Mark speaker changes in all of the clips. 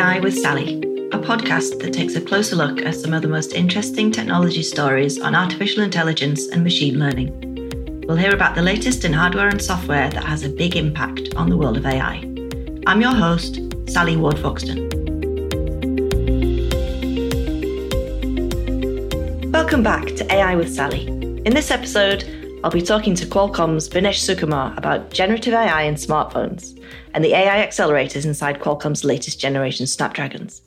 Speaker 1: AI with Sally, a podcast that takes a closer look at some of the most interesting technology stories on artificial intelligence and machine learning. We'll hear about the latest in hardware and software that has a big impact on the world of AI. I'm your host, Sally Ward Foxton. Welcome back to AI with Sally. In this episode, I'll be talking to Qualcomm's Vinesh Sukumar about generative AI in smartphones and the AI accelerators inside Qualcomm's latest generation Snapdragons.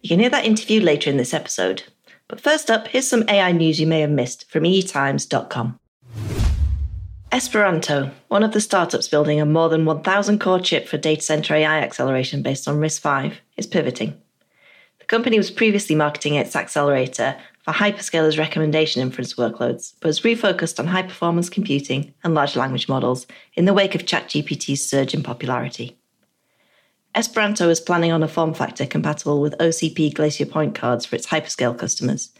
Speaker 1: You can hear that interview later in this episode. But first up, here's some AI news you may have missed from eetimes.com. Esperanto, one of the startups building a more than 1,000 core chip for data center AI acceleration based on RISC-V, is pivoting. The company was previously marketing its accelerator for hyperscalers' recommendation inference workloads, but has refocused on high performance computing and large language models in the wake of ChatGPT's surge in popularity. Esperanto is planning on a form factor compatible with OCP Glacier Point cards for its hyperscale customers,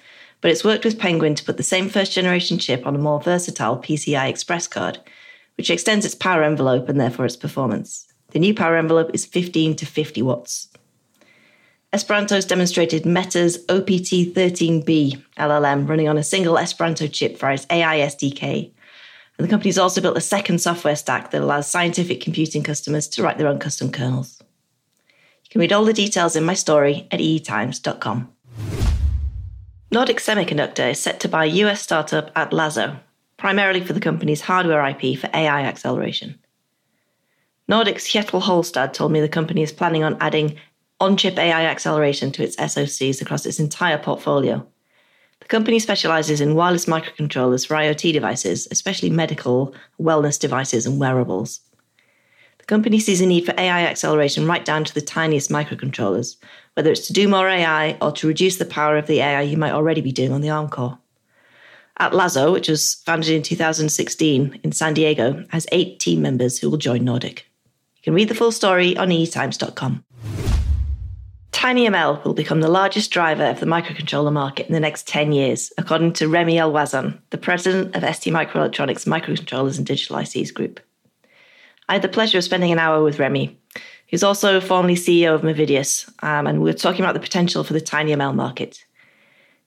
Speaker 1: but it's worked with Penguin to put the same first generation chip on a more versatile PCI Express card, which extends its power envelope and therefore its performance. The new power envelope is 15 to 50 watts. Esperanto's demonstrated Meta's OPT13B LLM running on a single Esperanto chip for its AI SDK. And the company's also built a second software stack that allows scientific computing customers to write their own custom kernels. You can read all the details in my story at eetimes.com. Nordic Semiconductor is set to buy US startup Atlazo, primarily for the company's hardware IP for AI acceleration. Nordic's Kjetil Holstad told me the company is planning on adding on chip AI acceleration to its SoCs across its entire portfolio. The company specializes in wireless microcontrollers for IoT devices, especially medical, wellness devices, and wearables. The company sees a need for AI acceleration right down to the tiniest microcontrollers, whether it's to do more AI or to reduce the power of the AI you might already be doing on the ARM core. Atlazo, which was founded in 2016 in San Diego, has eight team members who will join Nordic. You can read the full story on eetimes.com. TinyML will become the largest driver of the microcontroller market in the next 10 years, according to Remi El-Ouazzane, the president of ST Microelectronics Microcontrollers and Digital ICs Group. I had the pleasure of spending an hour with Remi, who's also formerly CEO of Movidius, um, and we were talking about the potential for the TinyML market.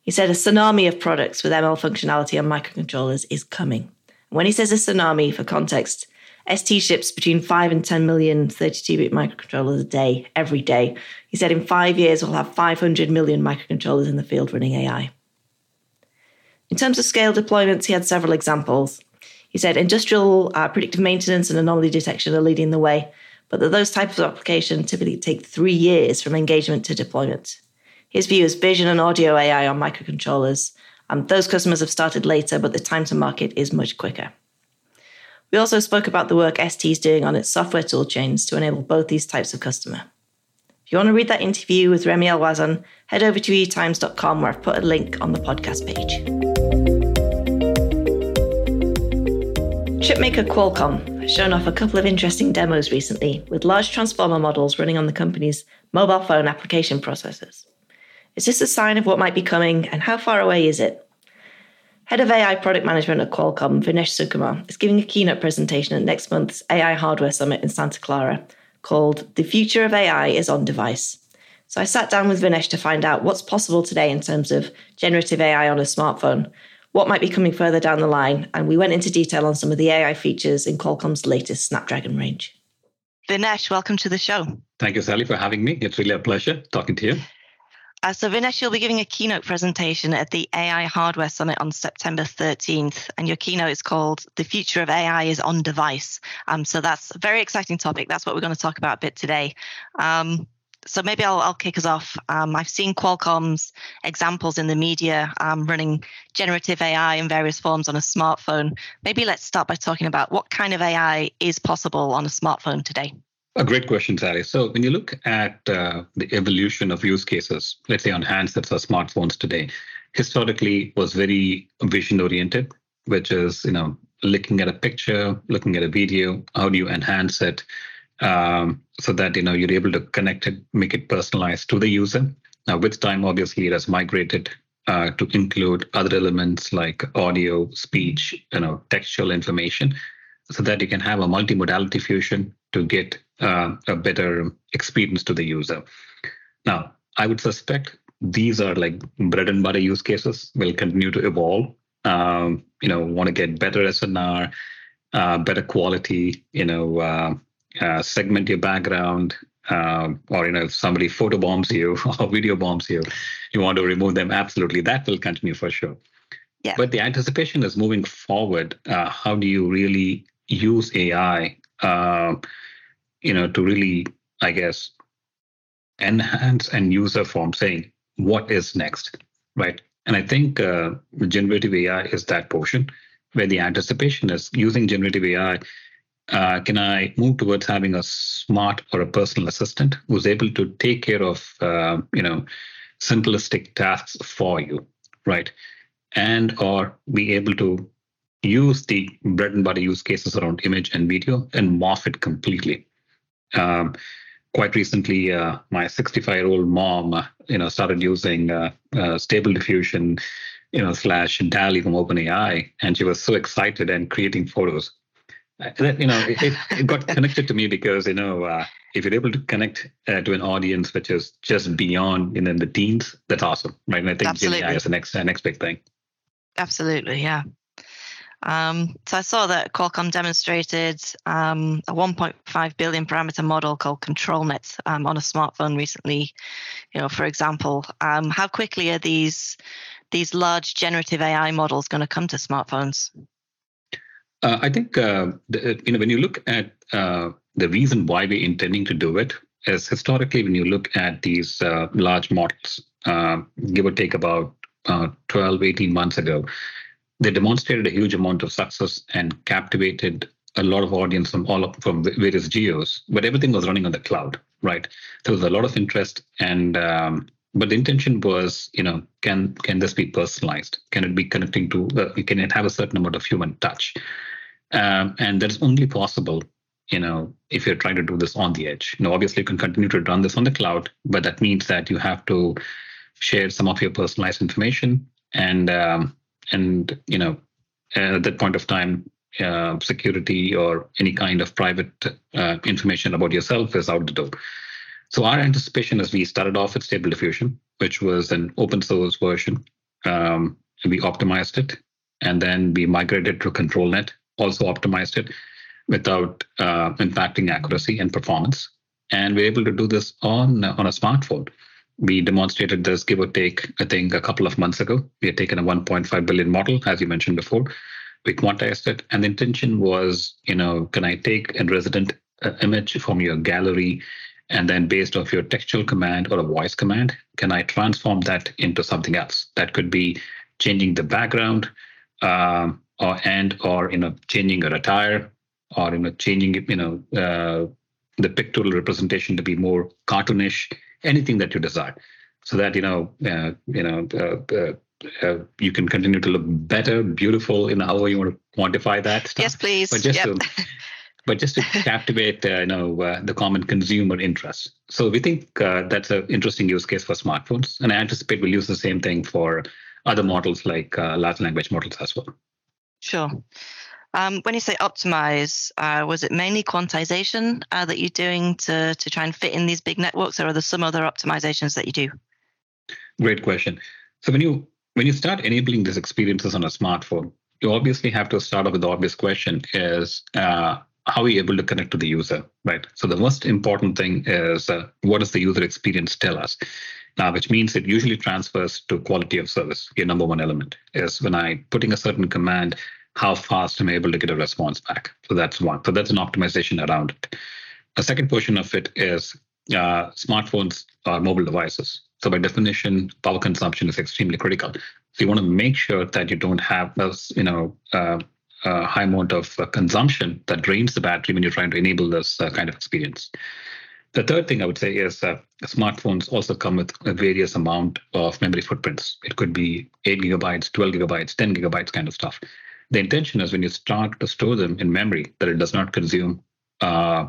Speaker 1: He said a tsunami of products with ML functionality on microcontrollers is coming. When he says a tsunami, for context, ST ships between 5 and 10 million 32 bit microcontrollers a day, every day. He said in five years, we'll have 500 million microcontrollers in the field running AI. In terms of scale deployments, he had several examples. He said industrial uh, predictive maintenance and anomaly detection are leading the way, but that those types of applications typically take three years from engagement to deployment. His view is vision and audio AI on microcontrollers. Um, those customers have started later, but the time to market is much quicker. We also spoke about the work ST is doing on its software toolchains to enable both these types of customer. If you want to read that interview with Remi El-Ouazzane, head over to eetimes.com where I've put a link on the podcast page. Chipmaker Qualcomm has shown off a couple of interesting demos recently with large transformer models running on the company's mobile phone application processors. Is this a sign of what might be coming, and how far away is it? Head of AI Product Management at Qualcomm, Vinesh Sukumar, is giving a keynote presentation at next month's AI Hardware Summit in Santa Clara called The Future of AI is on Device. So I sat down with Vinesh to find out what's possible today in terms of generative AI on a smartphone, what might be coming further down the line, and we went into detail on some of the AI features in Qualcomm's latest Snapdragon range. Vinesh, welcome to the show.
Speaker 2: Thank you, Sally, for having me. It's really a pleasure talking to you.
Speaker 1: Uh, so, Vinesh, you'll be giving a keynote presentation at the AI Hardware Summit on September 13th, and your keynote is called The Future of AI is on Device. Um, so, that's a very exciting topic. That's what we're going to talk about a bit today. Um, so, maybe I'll, I'll kick us off. Um, I've seen Qualcomm's examples in the media um, running generative AI in various forms on a smartphone. Maybe let's start by talking about what kind of AI is possible on a smartphone today.
Speaker 2: A great question, Sally. So when you look at uh, the evolution of use cases, let's say on handsets or smartphones today, historically was very vision oriented, which is you know looking at a picture, looking at a video, how do you enhance it um, so that you know you're able to connect it, make it personalized to the user. Now, with time, obviously, it has migrated uh, to include other elements like audio, speech, you know, textual information, so that you can have a multimodality fusion to get uh, a better experience to the user. Now, I would suspect these are like bread and butter use cases will continue to evolve. Um, you know, want to get better SNR, uh, better quality, you know, uh, uh, segment your background, uh, or you know, if somebody photo bombs you or video bombs you, you want to remove them. Absolutely, that will continue for sure.
Speaker 3: Yeah.
Speaker 2: But the anticipation is moving forward. Uh, how do you really use AI, uh, you know, to really, I guess, enhance and user form saying what is next, right? And I think uh, generative AI is that portion where the anticipation is using generative AI. Uh, can I move towards having a smart or a personal assistant who's able to take care of, uh, you know, simplistic tasks for you, right? And or be able to use the bread and butter use cases around image and video and morph it completely. Um, quite recently, uh, my 65 year old mom, uh, you know, started using uh, uh, Stable Diffusion, you know, slash DALL-E from OpenAI, and she was so excited and creating photos. Uh, that, you know, it, it, got connected to me because you know, uh, if you're able to connect to an audience which is just beyond, you know, the teens, that's awesome, right? And I think
Speaker 3: Absolutely.
Speaker 2: GenAI is the next next big thing.
Speaker 3: Absolutely, yeah. Um, so I saw that Qualcomm demonstrated um, a 1.5 billion parameter model called ControlNet um, on a smartphone recently. You know, for example, um, how quickly are these these large generative AI models going to come to smartphones?
Speaker 2: Uh, I think uh, the, you know when you look at uh, the reason why we're intending to do it is historically when you look at these uh, large models, uh, give or take about uh, 12, 18 months ago they demonstrated a huge amount of success and captivated a lot of audience from all of, from various geos, but everything was running on the cloud, right? There was a lot of interest, and um, but the intention was, you know, can can this be personalized? Can it be connecting to? Uh, can it have a certain amount of human touch? Um, and that's only possible, you know, if you're trying to do this on the edge. You know, obviously you can continue to run this on the cloud, but that means that you have to share some of your personalized information and um, and you know at that point of time uh, security or any kind of private uh, information about yourself is out the door. So our anticipation is we started off with stable diffusion which was an open source version. Um, we optimized it and then we migrated to controlnet also optimized it without uh, impacting accuracy and performance. And we're able to do this on on a smartphone we demonstrated this give or take, I think, a couple of months ago. We had taken a 1.5 billion model, as you mentioned before. We quantized it, and the intention was, you know, can I take a resident uh, image from your gallery, and then based off your textual command or a voice command, can I transform that into something else? That could be changing the background, um, or and or you know, changing a attire, or you know, changing you know uh, the pictorial representation to be more cartoonish anything that you desire, so that you know, uh, you know, uh, uh, uh, you can continue to look better, beautiful, in however you want to quantify that. Stuff.
Speaker 3: Yes, please.
Speaker 2: But just
Speaker 3: yep.
Speaker 2: to, but just to captivate, uh, you know, the common consumer interest. So we think that's an interesting use case for smartphones, and I anticipate we'll use the same thing for other models like large language models as well.
Speaker 3: Sure. Um, when you say optimize, uh, was it mainly quantization uh, that you're doing to, to try and fit in these big networks, or are there some other optimizations that you do?
Speaker 2: Great question. So when you when you start enabling these experiences on a smartphone, you obviously have to start off with the obvious question: is uh, how are you able to connect to the user, right? So the most important thing is uh, what does the user experience tell us? Now, which means it usually transfers to quality of service. Your number one element is when I putting a certain command how fast I'm able to get a response back. So that's one. So that's an optimization around it. A second portion of it is uh, smartphones are mobile devices. So by definition, power consumption is extremely critical. So you want to make sure that you don't have those, you know, uh, a high amount of uh, consumption that drains the battery when you're trying to enable this uh, kind of experience. The third thing I would say is smartphones also come with a various amount of memory footprints. It could be 8 gigabytes, 12 gigabytes, 10 gigabytes kind of stuff the intention is when you start to store them in memory that it does not consume uh,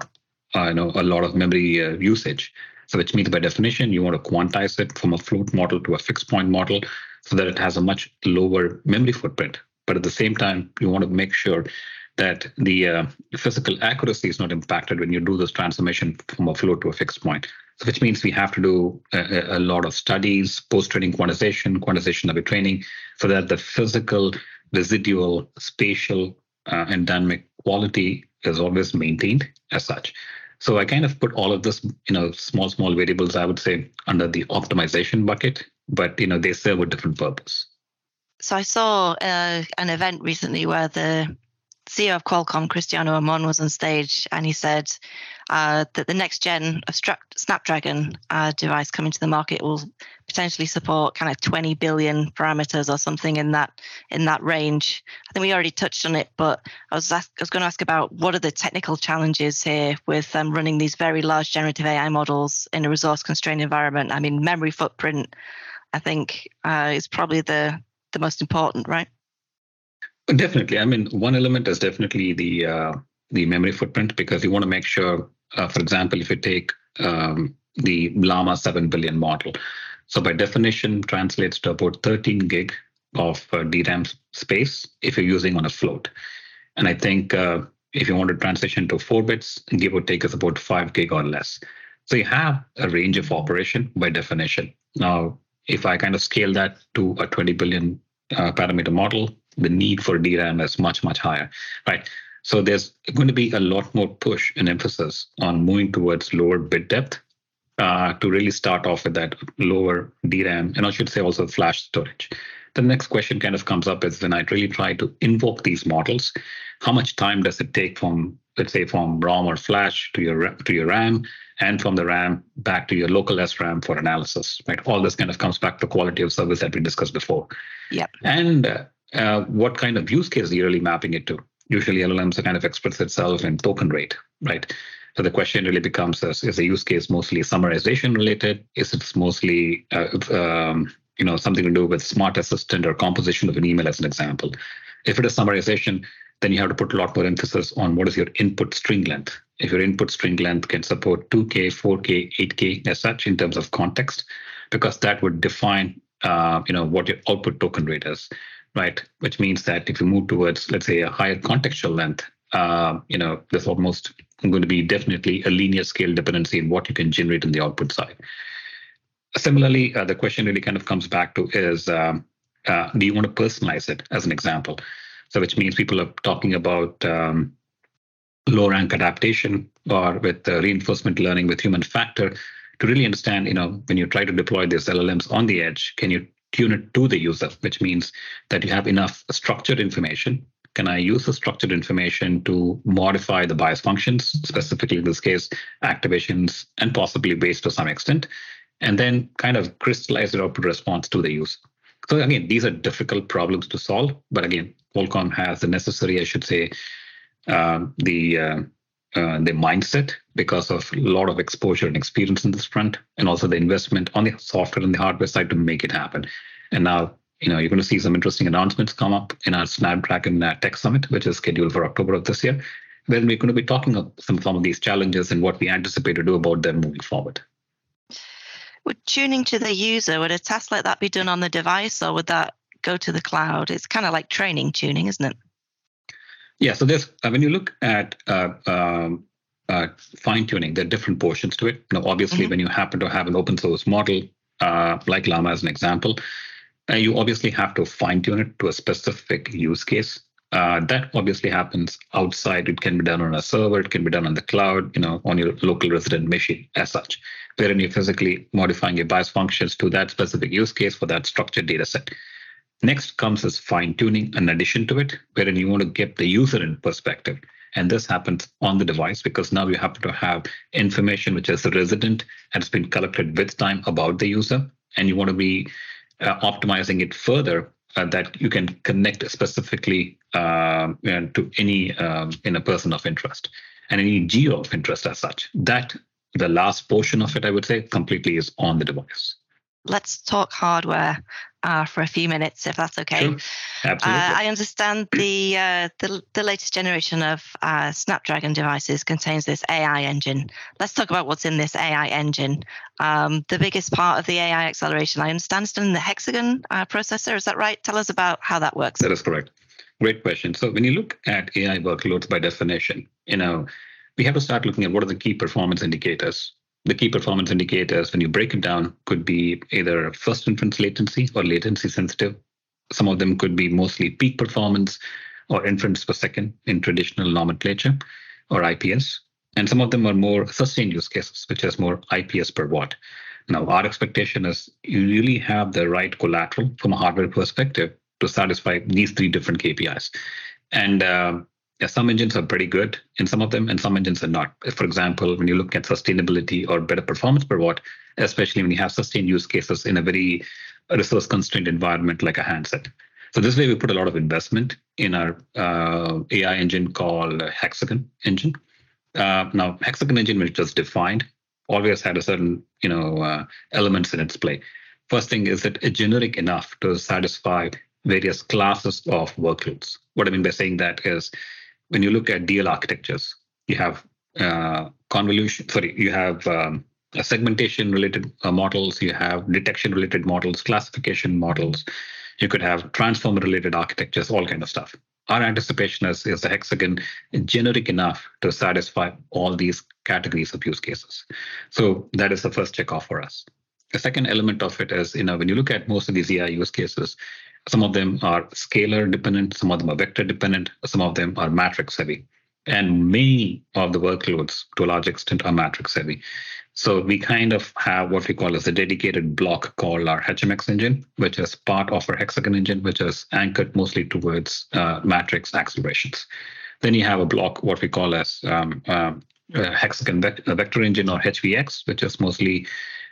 Speaker 2: uh, you know a lot of memory uh, usage. So which means by definition you want to quantize it from a float model to a fixed point model so that it has a much lower memory footprint. But at the same time you want to make sure that the uh, physical accuracy is not impacted when you do this transformation from a float to a fixed point. So which means we have to do a, a lot of studies, post-training quantization, quantization-aware training, so that the physical, residual, spatial, uh, and dynamic quality is always maintained as such. So I kind of put all of this, you know, small, small variables, I would say, under the optimization bucket, but you know, they serve a different purpose.
Speaker 3: So I saw uh, an event recently where the CEO of Qualcomm, Cristiano Amon, was on stage and he said uh, that the next gen of Snapdragon uh, device coming to the market will potentially support kind of 20 billion parameters or something in that in that range. I think we already touched on it, but I was ask, I was going to ask about what are the technical challenges here with um, running these very large generative AI models in a resource constrained environment. I mean, memory footprint, I think, uh, is probably the the most important, right?
Speaker 2: Definitely. I mean, one element is definitely the uh, the memory footprint because you want to make sure, uh, for example, if you take um, the Llama 7 billion model, so by definition translates to about 13 gig of uh, DRAM space if you're using on a float. And I think uh, if you want to transition to four bits, give or take is about five gig or less. So you have a range of operation by definition. Now, if I kind of scale that to a 20 billion uh, parameter model, the need for DRAM is much, much higher, right? So there's going to be a lot more push and emphasis on moving towards lower bit depth uh, to really start off with that lower DRAM, and I should say also flash storage. The next question kind of comes up is when I really try to invoke these models, how much time does it take from, let's say, from ROM or flash to your to your RAM, and from the RAM back to your local SRAM for analysis, right? All this kind of comes back to quality of service that we discussed before.
Speaker 3: Yeah.
Speaker 2: And uh, uh, what kind of use case are you really mapping it to? Usually LLMs are kind of express itself in token rate, right? So the question really becomes: Is, is the use case mostly summarization related? Is it mostly uh, um, you know something to do with smart assistant or composition of an email, as an example? If it is summarization, then you have to put a lot more emphasis on what is your input string length. If your input string length can support 2K, 4K, 8K as such in terms of context, because that would define uh, you know what your output token rate is right? Which means that if you move towards, let's say, a higher contextual length, uh, you know, there's almost going to be definitely a linear scale dependency in what you can generate on the output side. Similarly, uh, the question really kind of comes back to is, um, uh, do you want to personalize it as an example? So, which means people are talking about um, low rank adaptation or with uh, reinforcement learning with human factor to really understand, you know, when you try to deploy these LLMs on the edge, can you tune it to the user, which means that you have enough structured information. Can I use the structured information to modify the bias functions, specifically in this case, activations and possibly base to some extent, and then kind of crystallize the output response to the user? So again, these are difficult problems to solve, but again, Qualcomm has the necessary, I should say, uh, the uh, uh, the mindset because of a lot of exposure and experience in this front, and also the investment on the software and the hardware side to make it happen. And now, you know, you're going to see some interesting announcements come up in our Snapdragon uh, Tech Summit, which is scheduled for October of this year, when we're going to be talking about some, some of these challenges and what we anticipate to do about them moving forward.
Speaker 3: Would tuning to the user, would a task like that be done on the device or would that go to the cloud? It's kind of like training tuning, isn't it?
Speaker 2: Yeah. So there's uh, when you look at uh, um, uh, fine tuning, there are different portions to it. Now, obviously, mm-hmm. when you happen to have an open source model uh, like Llama as an example, uh, you obviously have to fine tune it to a specific use case. Uh, that obviously happens outside. It can be done on a server. It can be done on the cloud. You know, on your local resident machine as such, wherein you're physically modifying your bias functions to that specific use case for that structured data set. Next comes is fine tuning in addition to it, wherein you want to get the user in perspective. And this happens on the device because now you happen to have information which is resident and has been collected with time about the user. And you want to be uh, optimizing it further uh, that you can connect specifically uh, to any um, in a person of interest and any geo of interest as such. That the last portion of it, I would say, completely is on the device
Speaker 3: let's talk hardware uh, for a few minutes, if that's okay. Sure.
Speaker 2: Absolutely. Uh,
Speaker 3: I understand the, uh, the, the latest generation of uh, Snapdragon devices contains this AI engine. Let's talk about what's in this AI engine. Um, the biggest part of the AI acceleration, I understand, is in the Hexagon uh, processor. Is that right? Tell us about how that works.
Speaker 2: That is correct. Great question. So when you look at AI workloads by definition, you know, we have to start looking at what are the key performance indicators the key performance indicators, when you break it down, could be either first inference latency or latency sensitive. Some of them could be mostly peak performance or inference per second in traditional nomenclature or IPS. And some of them are more sustained use cases, which is more IPS per watt. Now, our expectation is you really have the right collateral from a hardware perspective to satisfy these three different KPIs. And uh, yeah, some engines are pretty good in some of them, and some engines are not. For example, when you look at sustainability or better performance per watt, especially when you have sustained use cases in a very resource constrained environment like a handset. So this way, we put a lot of investment in our uh, AI engine called Hexagon engine. Uh, now, Hexagon engine, which was defined, always had a certain you know uh, elements in its play. First thing is that it's generic enough to satisfy various classes of workloads. What I mean by saying that is when you look at DL architectures, you have uh, convolution, sorry, you have um, segmentation related uh, models, you have detection related models, classification models, you could have transformer related architectures, all kind of stuff. Our anticipation is, is the hexagon generic enough to satisfy all these categories of use cases. So that is the first check off for us. The second element of it is, you know, when you look at most of these AI use cases, some of them are scalar dependent, some of them are vector dependent, some of them are matrix heavy. And many of the workloads, to a large extent, are matrix heavy. So we kind of have what we call as a dedicated block called our HMX engine, which is part of our Hexagon engine, which is anchored mostly towards uh, matrix accelerations. Then you have a block, what we call as um, uh, Hexagon vector engine or HVX, which is mostly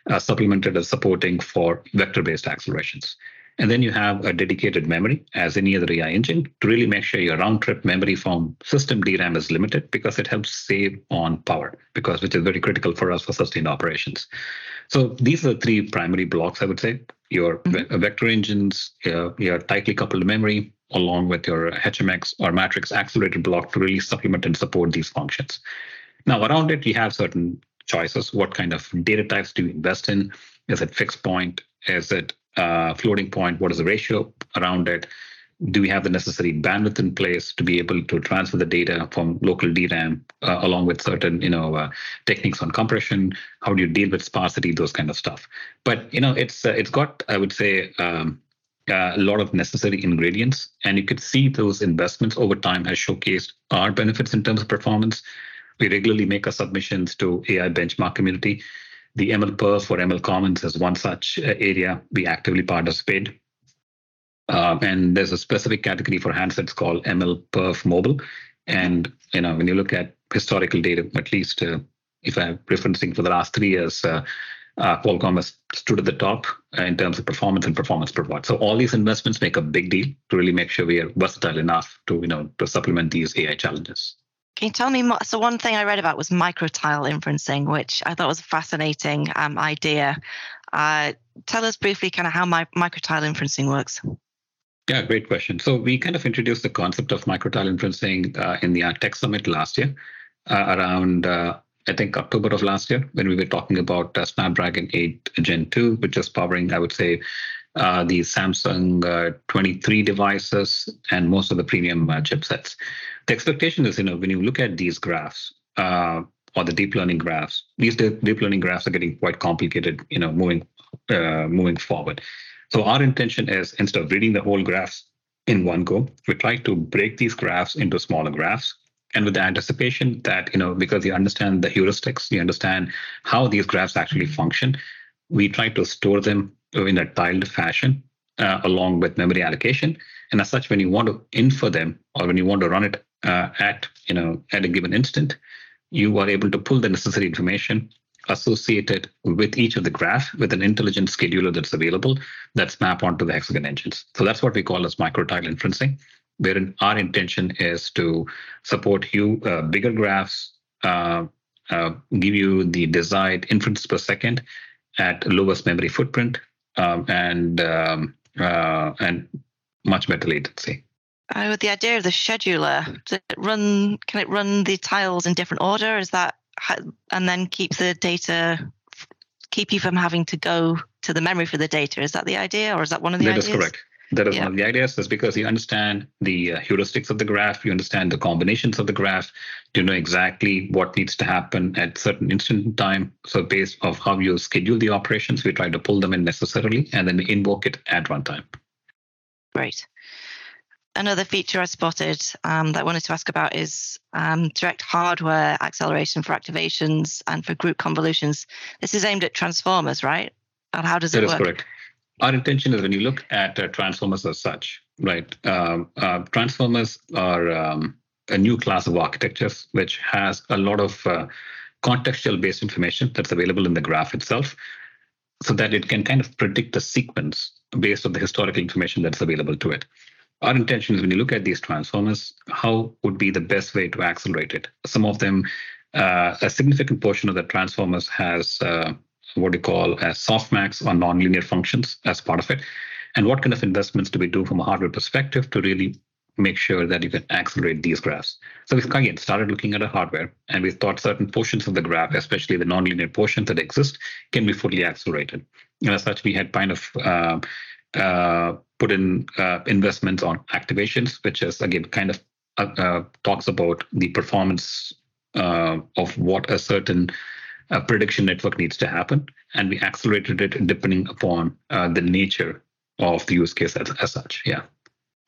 Speaker 2: uh, supplemented as supporting for vector-based accelerations. And then you have a dedicated memory, as any other AI engine, to really make sure your round trip memory from system DRAM is limited because it helps save on power, because which is very critical for us for sustained operations. So these are the three primary blocks, I would say. Your mm-hmm. vector engines, your, your tightly coupled memory, along with your HMX or matrix accelerated block to really supplement and support these functions. Now, around it, you have certain choices. What kind of data types do you invest in? Is it fixed point? Is it uh, floating point? What is the ratio around it? Do we have the necessary bandwidth in place to be able to transfer the data from local DRAM uh, along with certain, you know, uh, techniques on compression? How do you deal with sparsity? Those kind of stuff. But you know, it's uh, it's got, I would say, um, a lot of necessary ingredients, and you could see those investments over time has showcased our benefits in terms of performance. We regularly make our submissions to AI benchmark community the ML Perf or ML Commons is one such uh, area we actively participate. Uh, and there's a specific category for handsets called ML Perf Mobile. And you know, when you look at historical data, at least uh, if I'm referencing for the last three years, uh, uh, Qualcomm has stood at the top in terms of performance and performance per watt. So all these investments make a big deal to really make sure we are versatile enough to you know to supplement these AI challenges.
Speaker 3: Can you tell me more? So, one thing I read about was microtile inferencing, which I thought was a fascinating um, idea. Uh, tell us briefly kind of how my, microtile inferencing works.
Speaker 2: Yeah, great question. So, we kind of introduced the concept of microtile inferencing uh, in the Tech Summit last year, uh, around uh, I think October of last year, when we were talking about uh, Snapdragon 8 Gen 2, which is powering, I would say, uh, the Samsung uh, 23 devices and most of the premium uh, chipsets the expectation is, you know, when you look at these graphs uh, or the deep learning graphs, these deep learning graphs are getting quite complicated, you know, moving uh, moving forward. So our intention is instead of reading the whole graphs in one go, we try to break these graphs into smaller graphs. And with the anticipation that, you know, because you understand the heuristics, you understand how these graphs actually function, we try to store them in a tiled fashion uh, along with memory allocation. And as such, when you want to infer them or when you want to run it uh, at you know at a given instant, you are able to pull the necessary information associated with each of the graph with an intelligent scheduler that's available that's map onto the hexagon engines. So that's what we call as microtile inferencing, wherein our intention is to support you uh, bigger graphs, uh, uh, give you the desired inference per second at lowest memory footprint, um, and um, uh, and much better latency.
Speaker 3: Oh, the idea of the scheduler, does it run? Can it run the tiles in different order? Is that and then keep the data, keep you from having to go to the memory for the data? Is that the idea, or is that one of the
Speaker 2: that
Speaker 3: ideas?
Speaker 2: That is correct. That is yeah. one of the ideas. Is because you understand the uh, heuristics of the graph, you understand the combinations of the graph, you know exactly what needs to happen at certain instant in time. So based of how you schedule the operations, we try to pull them in necessarily, and then invoke it at runtime.
Speaker 3: Great. Another feature I spotted um, that I wanted to ask about is um, direct hardware acceleration for activations and for group convolutions. This is aimed at transformers, right? And how does
Speaker 2: that
Speaker 3: it work?
Speaker 2: That is correct. Our intention is when you look at uh, transformers as such, right? Um, uh, transformers are um, a new class of architectures which has a lot of uh, contextual based information that's available in the graph itself so that it can kind of predict the sequence based on the historical information that's available to it. Our intention is when you look at these transformers, how would be the best way to accelerate it? Some of them, uh, a significant portion of the transformers has uh, what we call as softmax or nonlinear functions as part of it. And what kind of investments do we do from a hardware perspective to really make sure that you can accelerate these graphs? So we've again started looking at a hardware and we thought certain portions of the graph, especially the nonlinear portions that exist, can be fully accelerated. And as such, we had kind of uh, uh, put in uh, investments on activations, which is again kind of uh, uh talks about the performance uh, of what a certain uh, prediction network needs to happen, and we accelerated it depending upon the nature of the use case as, as such. Yeah.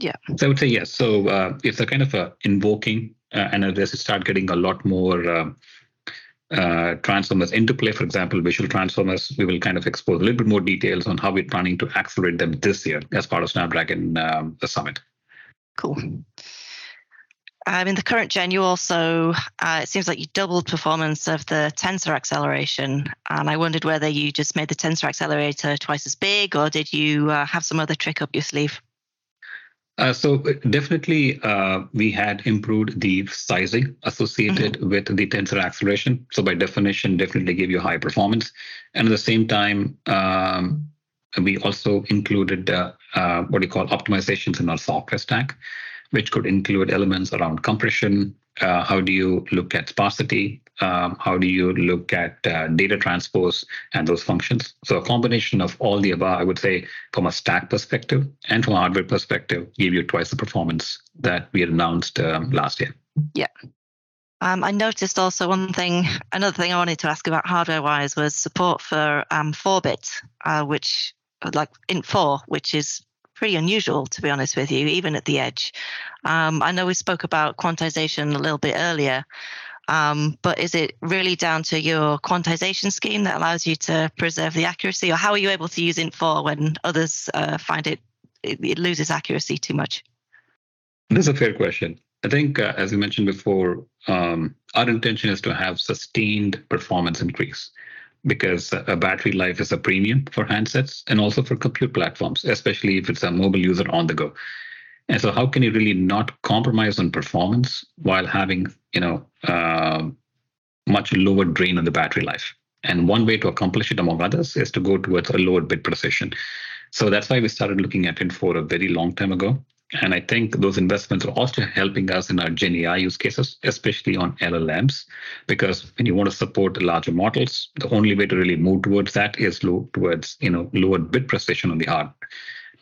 Speaker 3: Yeah.
Speaker 2: So I would say yes. So it's a kind of a invoking, and as you start getting a lot more uh, transformers into play, for example, visual transformers, we will kind of expose a little bit more details on how we're planning to accelerate them this year as part of Snapdragon um, the Summit.
Speaker 3: Cool. Um, in the current gen, you also, uh, it seems like you doubled performance of the tensor acceleration. And I wondered whether you just made the tensor accelerator twice as big, or did you uh, have some other trick up your sleeve?
Speaker 2: Uh, so definitely, uh, we had improved the sizing associated mm-hmm. with the tensor acceleration. So by definition, definitely give you high performance. And at the same time, um, we also included uh, uh what we call optimizations in our software stack, which could include elements around compression, uh, how do you look at sparsity? Um, how do you look at uh, data transpose and those functions? So a combination of all the above, I would say, from a stack perspective and from a hardware perspective, give you twice the performance that we had announced um, last year.
Speaker 3: Yeah. Um, I noticed also one thing, another thing I wanted to ask about hardware-wise was support for um, 4-bit, uh, which like Int4, which is pretty unusual, to be honest with you, even at the edge. Um, I know we spoke about quantization a little bit earlier, um, but is it really down to your quantization scheme that allows you to preserve the accuracy, or how are you able to use int4 when others uh, find it, it, it loses accuracy too much?
Speaker 2: This is a fair question. I think, uh, as you mentioned before, um, our intention is to have sustained performance increase because a battery life is a premium for handsets and also for compute platforms, especially if it's a mobile user on the go. And so, how can you really not compromise on performance while having, you know, uh, much lower drain on the battery life? And one way to accomplish it, among others, is to go towards a lower bit precision. So that's why we started looking at it for a very long time ago. And I think those investments are also helping us in our Gen AI use cases, especially on LLMs, because when you want to support larger models, the only way to really move towards that is low, towards you know lower bit precision on the hardware.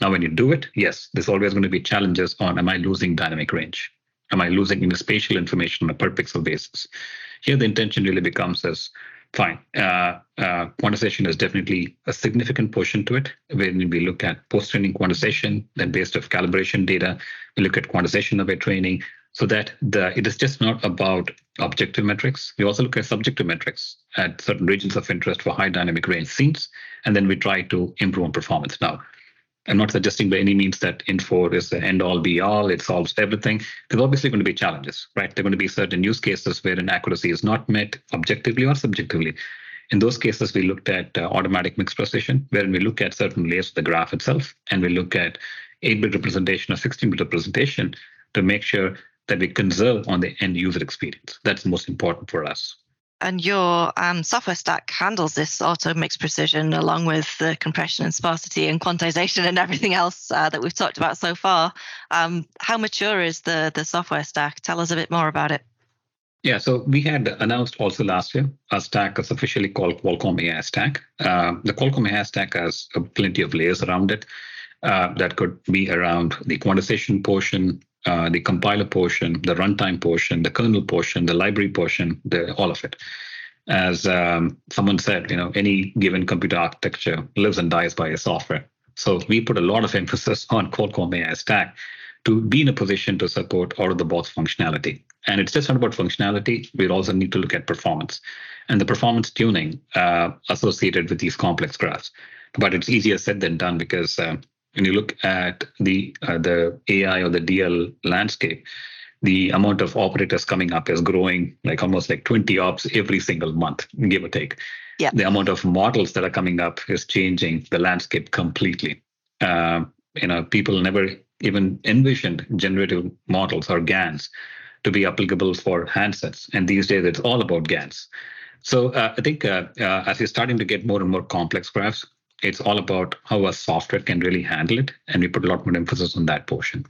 Speaker 2: Now, when you do it, yes, there's always going to be challenges on am I losing dynamic range? Am I losing in spatial information on a per pixel basis? Here, the intention really becomes as fine. Uh, uh, quantization is definitely a significant portion to it. When we look at post-training quantization, then based off calibration data, we look at quantization-aware training, so that the it is just not about objective metrics. We also look at subjective metrics at certain regions of interest for high dynamic range scenes, and then we try to improve on performance. Now, I'm not suggesting by any means that Int4 is the end all be all, it solves everything. There's obviously going to be challenges, right? There are going to be certain use cases where an accuracy is not met objectively or subjectively. In those cases, we looked at uh, automatic mixed precision, wherein we look at certain layers of the graph itself, and we look at 8-bit representation or 16-bit representation to make sure that we conserve on the end user experience. That's most important for us
Speaker 3: and your um, software stack handles this auto mixed precision along with the compression and sparsity and quantization and everything else uh, that we've talked about so far. Um, how mature is the the software stack? Tell us a bit more about it.
Speaker 2: Yeah, so we had announced also last year a stack is officially called Qualcomm AI Stack. Uh, the Qualcomm AI Stack has plenty of layers around it. Uh, that could be around the quantization portion, uh, the compiler portion, the runtime portion, the kernel portion, the library portion, the, all of it. As um, someone said, you know, any given computer architecture lives and dies by its software. So we put a lot of emphasis on Qualcomm AI Stack to be in a position to support out of the box functionality. And it's just not about functionality. We also need to look at performance and the performance tuning uh, associated with these complex graphs. But it's easier said than done because uh, when you look at the uh, the AI or the DL landscape, the amount of operators coming up is growing like almost like 20 ops every single month, give or take.
Speaker 3: Yeah.
Speaker 2: The amount of models that are coming up is changing the landscape completely. Uh, you know, people never even envisioned generative models or GANs to be applicable for handsets. And these days, it's all about GANs. So uh, I think uh, uh, as you're starting to get more and more complex graphs, it's all about how a software can really handle it. And we put a lot more emphasis on that portion.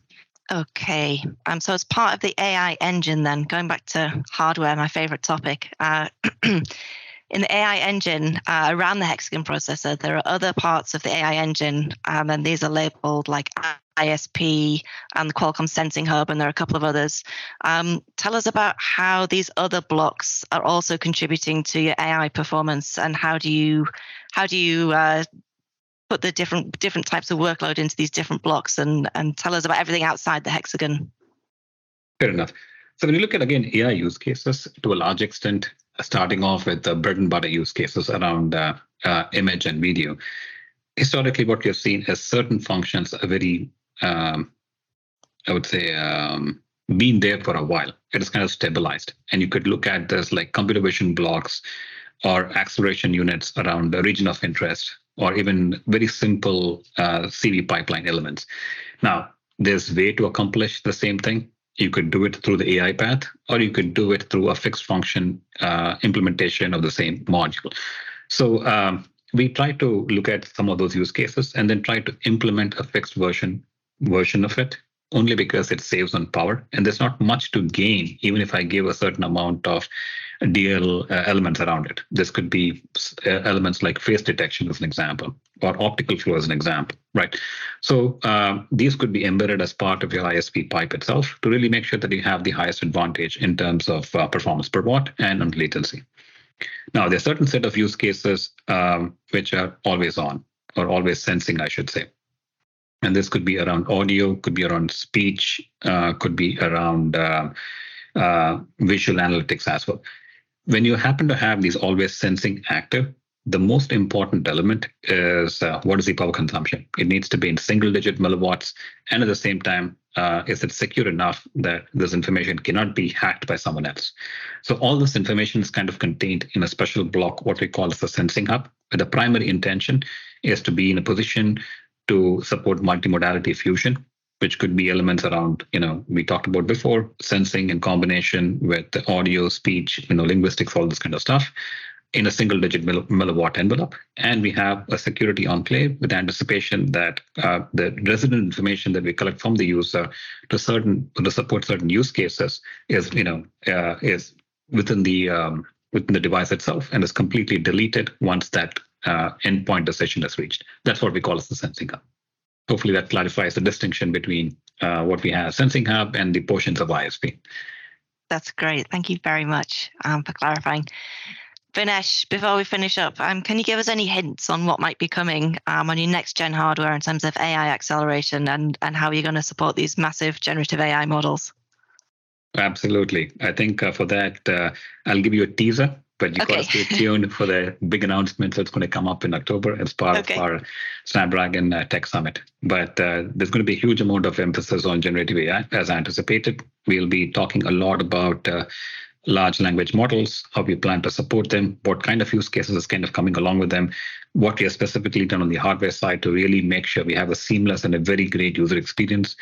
Speaker 3: Okay. Um, so as part of the AI engine, then going back to hardware, my favorite topic. Uh, in the AI engine uh, around the hexagon processor, there are other parts of the AI engine, um, and these are labeled like ISP and the Qualcomm Sensing Hub, and there are a couple of others. Um, tell us about how these other blocks are also contributing to your AI performance, and how do you how do you uh, put the different different types of workload into these different blocks, and and tell us about everything outside the hexagon.
Speaker 2: Fair enough. So when you look at again AI use cases, to a large extent, starting off with the bread and butter use cases around uh, uh, image and video. Historically, what we have seen is certain functions are very, um, I would say, um, been there for a while. It is kind of stabilized. And you could look at this like computer vision blocks or acceleration units around the region of interest, or even very simple uh, CV pipeline elements. Now, there's way to accomplish the same thing you could do it through the AI path, or you could do it through a fixed function uh, implementation of the same module. So um, we try to look at some of those use cases and then try to implement a fixed version version of it only because it saves on power and there's not much to gain even if i give a certain amount of DL uh, elements around it. This could be uh, elements like face detection, as an example, or optical flow, as an example, right? So um, these could be embedded as part of your ISP pipe itself to really make sure that you have the highest advantage in terms of uh, performance per watt and on latency. Now, there are certain set of use cases um, which are always on or always sensing, I should say. And this could be around audio, could be around speech, uh, could be around uh, uh, visual analytics as well when you happen to have these always sensing active, the most important element is uh, what is the power consumption? It needs to be in single digit milliwatts. And at the same time, uh, is it secure enough that this information cannot be hacked by someone else? So all this information is kind of contained in a special block, what we call as the sensing hub. The primary intention is to be in a position to support multimodality fusion which could be elements around, you know, we talked about before, sensing in combination with audio, speech, you know, linguistics, all this kind of stuff in a single digit milliwatt envelope. And we have a security enclave with anticipation that uh, the resident information that we collect from the user to certain to support certain use cases is, you know, uh, is within the um, within the device itself and is completely deleted once that uh, endpoint decision is reached. That's what we call as the sensing hub hopefully that clarifies the distinction between uh, what we have sensing hub and the portions of ISP.
Speaker 3: That's great. Thank you very much um, for clarifying. Vinesh, before we finish up, um, can you give us any hints on what might be coming um, on your next gen hardware in terms of AI acceleration and, and how you're going to support these massive generative AI models?
Speaker 2: Absolutely. I think uh, for that, uh, I'll give you a teaser but you okay. got to stay tuned for the big announcement that's going to come up in October as part okay. of our Snapdragon uh, Tech Summit. But uh, there's going to be a huge amount of emphasis on generative AI as anticipated. We'll be talking a lot about uh, large language models, how we plan to support them, what kind of use cases is kind of coming along with them, what we have specifically done on the hardware side to really make sure we have a seamless and a very great user experience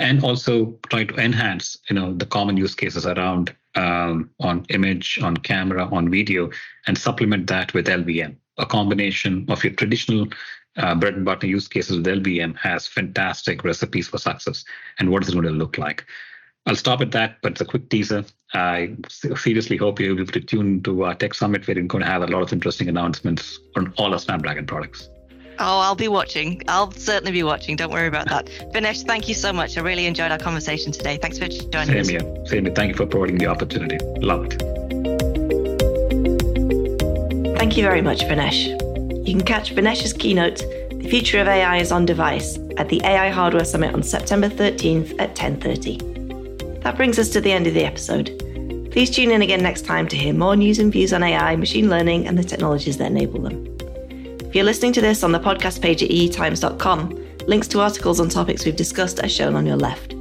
Speaker 2: and also try to enhance you know the common use cases around um, on image on camera on video and supplement that with lvm a combination of your traditional uh, bread and butter use cases with lvm has fantastic recipes for success and what is it going to look like I'll stop at that, but it's a quick teaser. I seriously hope you're able to tune to our Tech Summit, where we're going to have a lot of interesting announcements on all our Snapdragon products.
Speaker 1: Oh, I'll be watching. I'll certainly be watching. Don't worry about that. Vinesh, thank you so much. I really enjoyed our conversation today. Thanks for joining
Speaker 2: Same
Speaker 1: us.
Speaker 2: Same here. Same here. Thank you for providing the opportunity. Loved. It.
Speaker 1: Thank you very much, Vinesh. You can catch Vinesh's keynote, The Future of AI is on Device, at the AI Hardware Summit on September 13th at 10.30. That brings us to the end of the episode. Please tune in again next time to hear more news and views on AI, machine learning, and the technologies that enable them. If you're listening to this on the podcast page at eetimes.com, links to articles on topics we've discussed are shown on your left.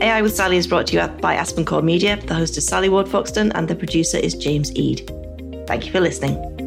Speaker 1: AI with Sally is brought to you by AspenCore Media. The host is Sally Ward Foxton, and the producer is James Ead. Thank you for listening.